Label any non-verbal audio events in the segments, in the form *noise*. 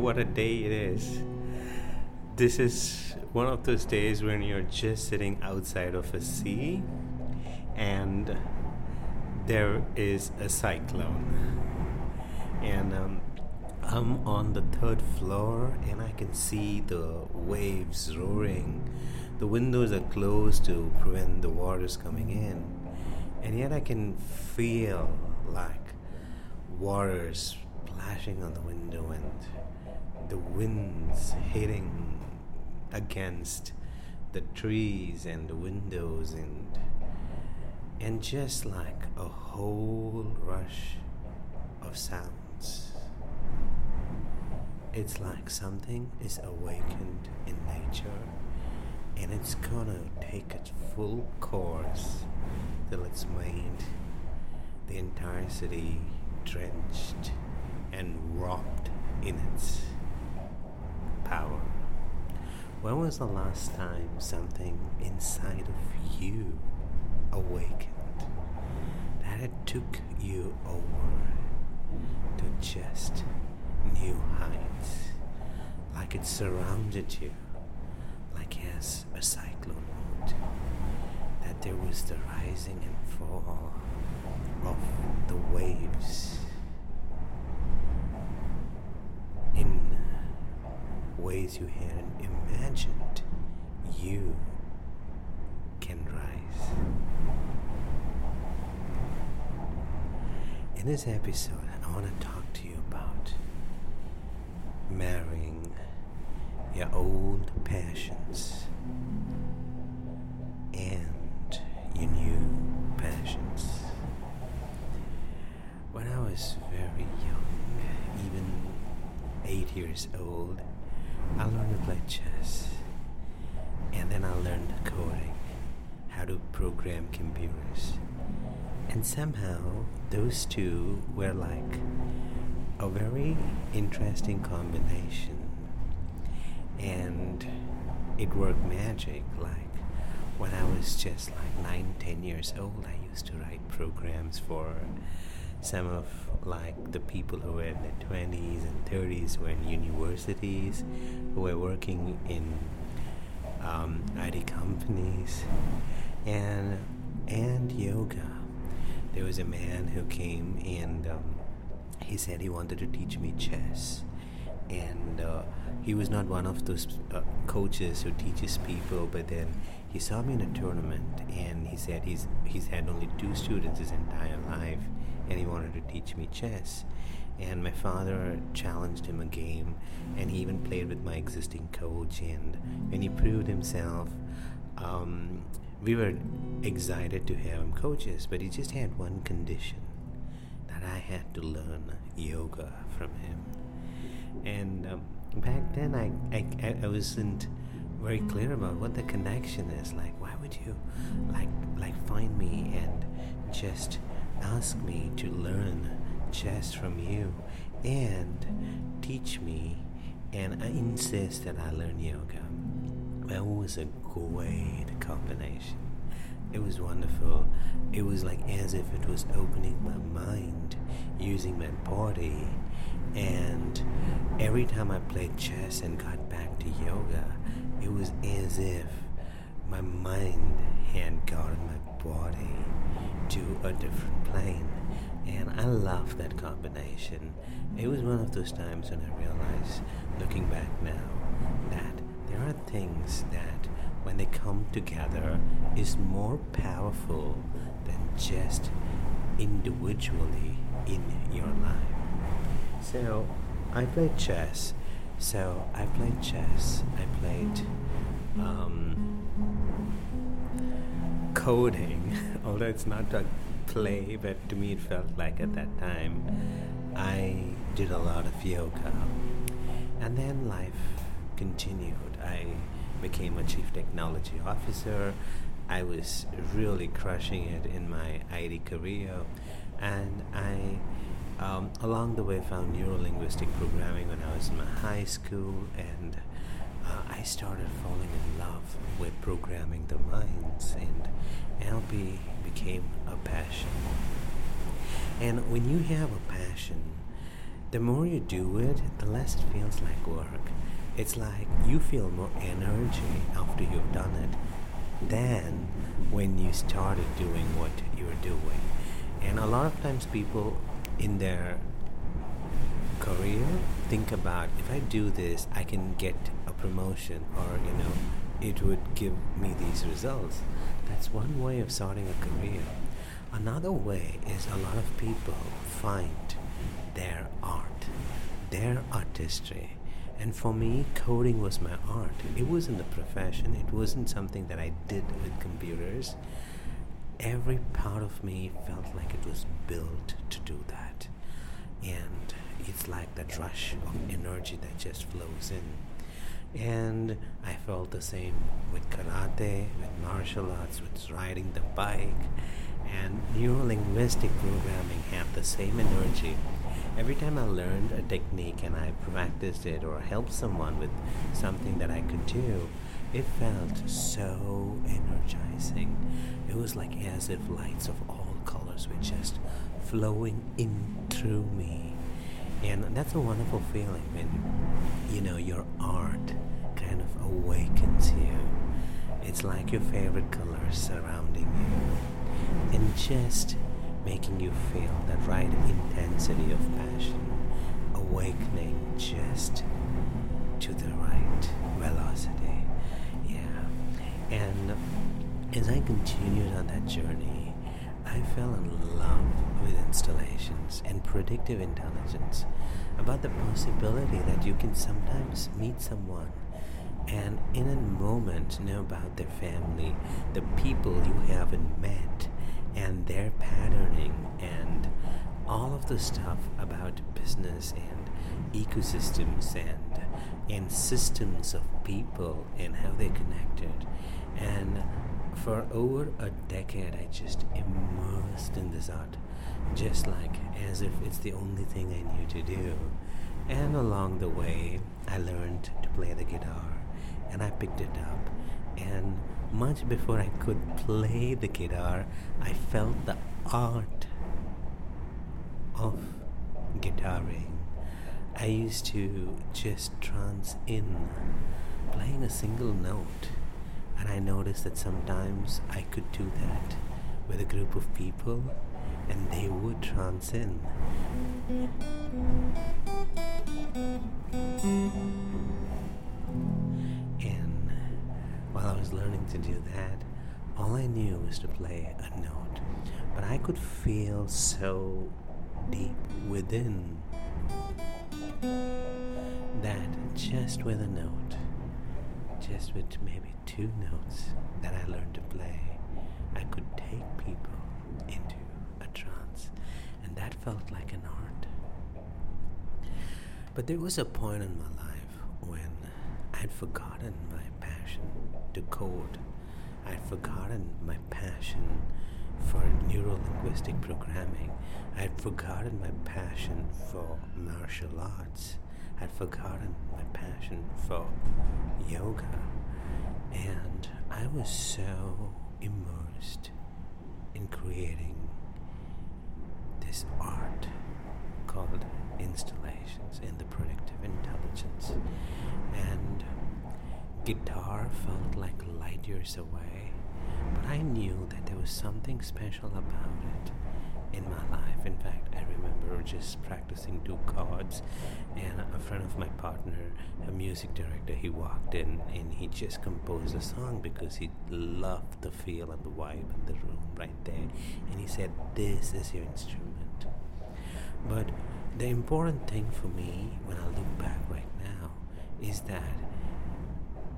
what a day it is. This is one of those days when you're just sitting outside of a sea and there is a cyclone. And um, I'm on the third floor and I can see the waves roaring. The windows are closed to prevent the waters coming in. And yet I can feel like waters splashing on the window and the winds hitting against the trees and the windows and and just like a whole rush of sounds. It's like something is awakened in nature and it's gonna take its full course till it's made. The entire city drenched and wrapped in its power. When was the last time something inside of you awakened? That it took you over to just new heights, like it surrounded you, like as a cyclone would. That there was the rising and fall of the waves in ways you hadn't imagined you can rise. In this episode, I want to talk to you about marrying your old passions and your new passions. When I was very young, even eight years old, I learned to play chess. And then I learned coding, how to program computers. And somehow those two were like a very interesting combination. And it worked magic. Like when I was just like nine, ten years old, I used to write programs for some of like the people who were in their 20s and 30s who were in universities who were working in um, IT companies. And and yoga. There was a man who came and um, he said he wanted to teach me chess. And uh, he was not one of those uh, coaches who teaches people but then he saw me in a tournament and he said he's he's had only two students his entire life and he wanted to teach me chess. And my father challenged him a game, and he even played with my existing coach. And when he proved himself, um, we were excited to have him coaches, but he just had one condition that I had to learn yoga from him. And um, back then, I, I, I wasn't very clear about what the connection is. Like, why would you like like find me and just ask me to learn chess from you and teach me, and I insist that I learn yoga. That was a great combination. It was wonderful. It was like as if it was opening my mind, using my body, And every time I played chess and got back to yoga, it was as if my mind had gotten my body to a different And I love that combination. It was one of those times when I realized, looking back now, that there are things that, when they come together, is more powerful than just individually in your life. So, I played chess. So, I played chess. I played um, coding, *laughs* although it's not a play, but to me it felt like at that time. I did a lot of yoga. And then life continued. I became a chief technology officer. I was really crushing it in my IT career. And I, um, along the way, found neurolinguistic programming when I was in my high school. And I started falling in love with programming the minds. And NLP became a passion. And when you have a passion, the more you do it, the less it feels like work. It's like you feel more energy after you've done it than when you started doing what you're doing. And a lot of times people in their career think about if I do this, I can get promotion or, you know, it would give me these results. That's one way of starting a career. Another way is a lot of people find their art, their artistry. And for me, coding was my art. It wasn't a profession, it wasn't something that I did with computers. Every part of me felt like it was built to do that. And it's like that rush of energy that just flows in. And I felt the same with karate, with martial arts, with riding the bike, and neurolinguistic programming have the same energy. Every time I learned a technique and I practiced it or helped someone with something that I could do, it felt so energizing. It was like as if lights of all colors were just flowing in through me. And that's a wonderful feeling when, you know, your art kind of awakens you. It's like your favorite colors surrounding you. And just making you feel that right intensity of passion, awakening just to the right velocity. Yeah. And as I continued on that journey, I fell in love with installations and predictive intelligence about the possibility that you can sometimes meet someone and in a moment know about their family, the people you haven't met, and their patterning, and all of the stuff about business and ecosystems and and systems of people and how they're connected. And for over a decade, I just immersed in this art, just like as if it's the only thing I knew to do. And along the way, I learned to play the guitar, and I picked it up. And much before I could play the guitar, I felt the art of guitaring. I used to just trance in, playing a single note and I noticed that sometimes I could do that with a group of people and they would transcend. And while I was learning to do that, all I knew was to play a note. But I could feel so deep within that just with a note, just with maybe two notes that I learned to play, I could take people into a trance. And that felt like an art. But there was a point in my life when I'd forgotten my passion to code. I'd forgotten my passion for neurolinguistic programming. I'd forgotten my passion for martial arts. I'd forgotten my passion for yoga. And I was so immersed in creating this art called installations in the predictive intelligence. And guitar felt like light years away, but I knew that there was something special about it in my life. In fact, I remember just practicing two chords, and a friend of my partner, a music director, he walked in and he just composed a song because he loved the feel and the vibe in the room right there. And he said, This is your instrument. But the important thing for me when I look back right now is that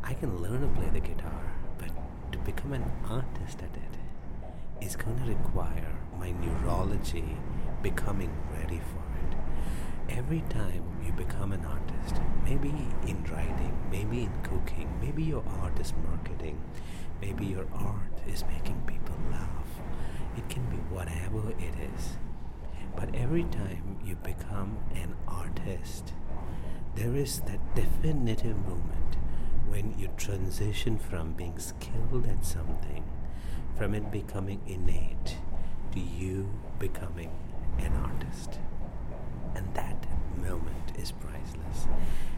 I can learn to play the guitar, but to become an artist at it is going to require my neurology becoming ready for it. Every time you become an artist, maybe in writing, maybe in cooking, maybe your art is marketing, maybe your art is making people laugh. It can be whatever it is. But every time you become an artist, there is that definitive moment when you transition from being skilled at something from it becoming innate to you becoming an artist. And that moment is priceless.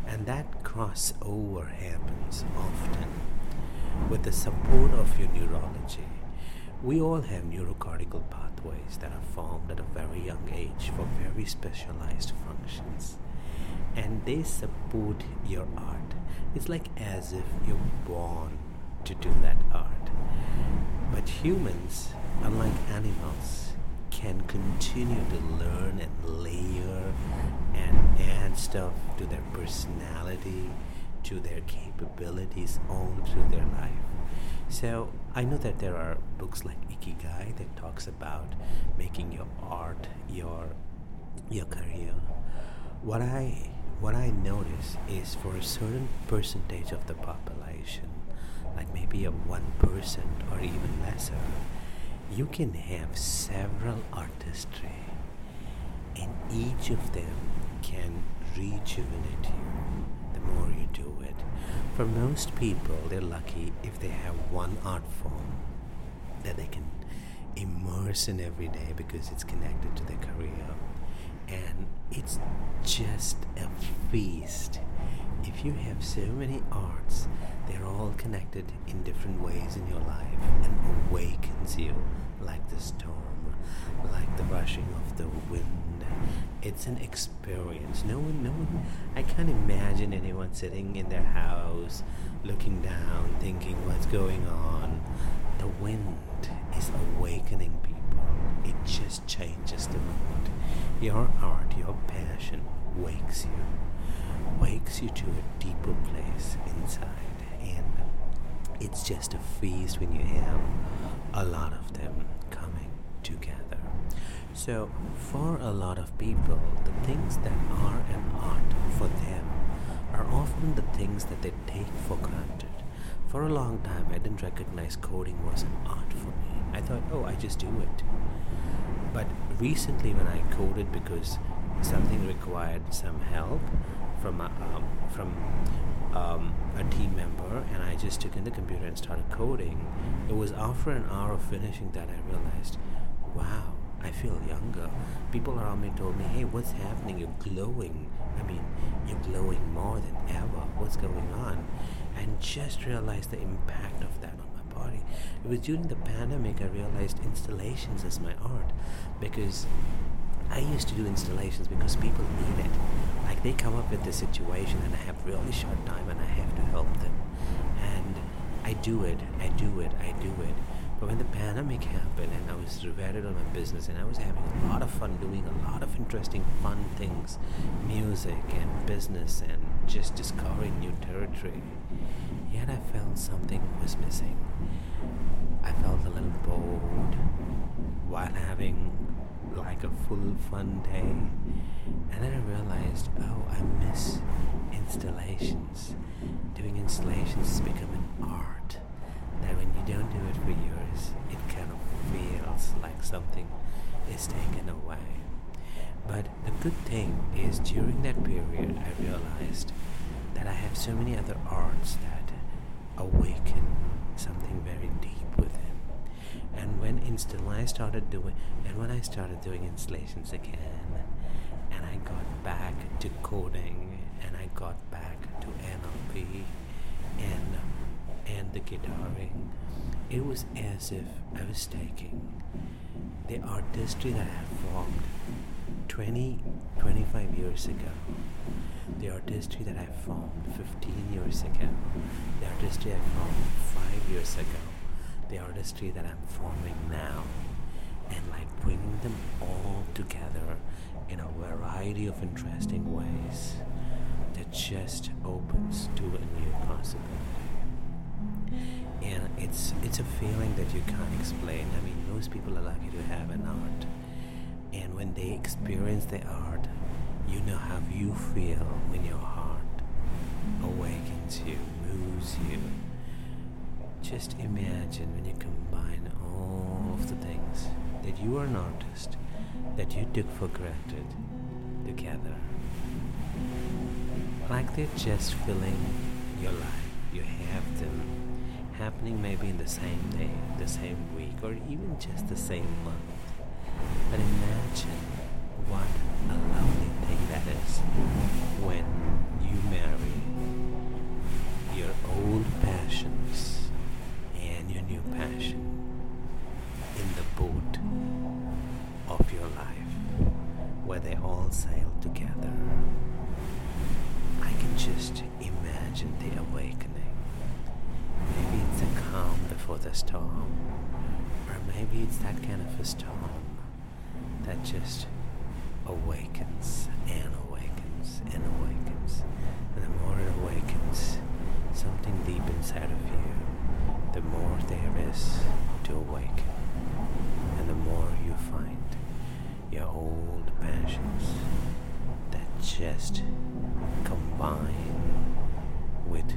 And that crossover happens often with the support of your neurology. We all have neurocortical pathways that are formed at a very young age for very specialized functions. And they support your art. It's like as if you're born to do that art. But humans, unlike animals, can continue to learn and layer and add stuff to their personality, to their capabilities all through their life. So I know that there are books like Ikigai that talks about making your art your your career. What I what I notice is for a certain percentage of the population, like maybe a 1% person or even lesser, you can have several artistry and each of them can rejuvenate you the more you do it. For most people, they're lucky if they have one art form that they can immerse in every day because it's connected to their career. And it's just a feast. If you have so many arts connected in different ways in your life and awakens you like the storm, like the rushing of the wind. It's an experience. No one, no one, I can't imagine anyone sitting in their house, looking down, thinking what's going on. The wind is awakening people. It just changes the mood. Your art, your passion wakes you, wakes you to a deeper place inside it's just a feast when you have a lot of them coming together. So, for a lot of people, the things that are an art for them are often the things that they take for granted. For a long time, I didn't recognize coding was an art for me. I thought, oh, I just do it. But recently, when I coded because something required some help from um, from um, a team member and I just took in the computer and started coding, it was after an hour of finishing that I realized, wow, I feel younger. People around me told me, hey, what's happening? You're glowing. I mean, you're glowing more than ever. What's going on? And just realized the impact of that on my body. It was during the pandemic I realized installations is my art because I used to do installations because people need it. Like they come up with the situation and I have really short time and I have to help them. And I do it, I do it, I do it. But when the pandemic happened and I was riveted on my business and I was having a lot of fun doing a lot of interesting fun things, music and business and just discovering new territory, yet I felt something was missing. I felt a little bored while having like a full fun day. And then I realized, oh, I miss installations. Doing installations has become an art. That when you don't do it for years, it kind of feels like something is taken away. But the good thing is, during that period, I realized that I have so many other arts that awaken something very deep within. And when install, I started doing, and when I started doing installations again, and I I got back to coding and I got back to NLP and and the guitaring. It was as if I was taking the artistry that I had formed 20, 25 years ago, the artistry that I formed 15 years ago, the artistry I formed 5 years ago, the artistry that I'm forming now, and like bringing them all together in a variety of interesting ways that just opens to a new possibility and it's it's a feeling that you can't explain. I mean, most people are lucky to have an art, and when they experience the art, you know how you feel when your heart awakens you, moves you. Just imagine when you combine all of the things that you are an artist, that you took for granted, together. Like they're just filling your life. You have them happening maybe in the same day, the same week, or even just the same month. But imagine what a lovely thing that is when you marry your old passions It's that kind of a storm that just awakens and awakens and awakens. And the more it awakens something deep inside of you, the more there is to awaken. And the more you find your old passions that just combine with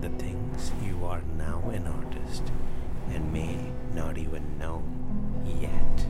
the things you are now an artist and may not even know yet.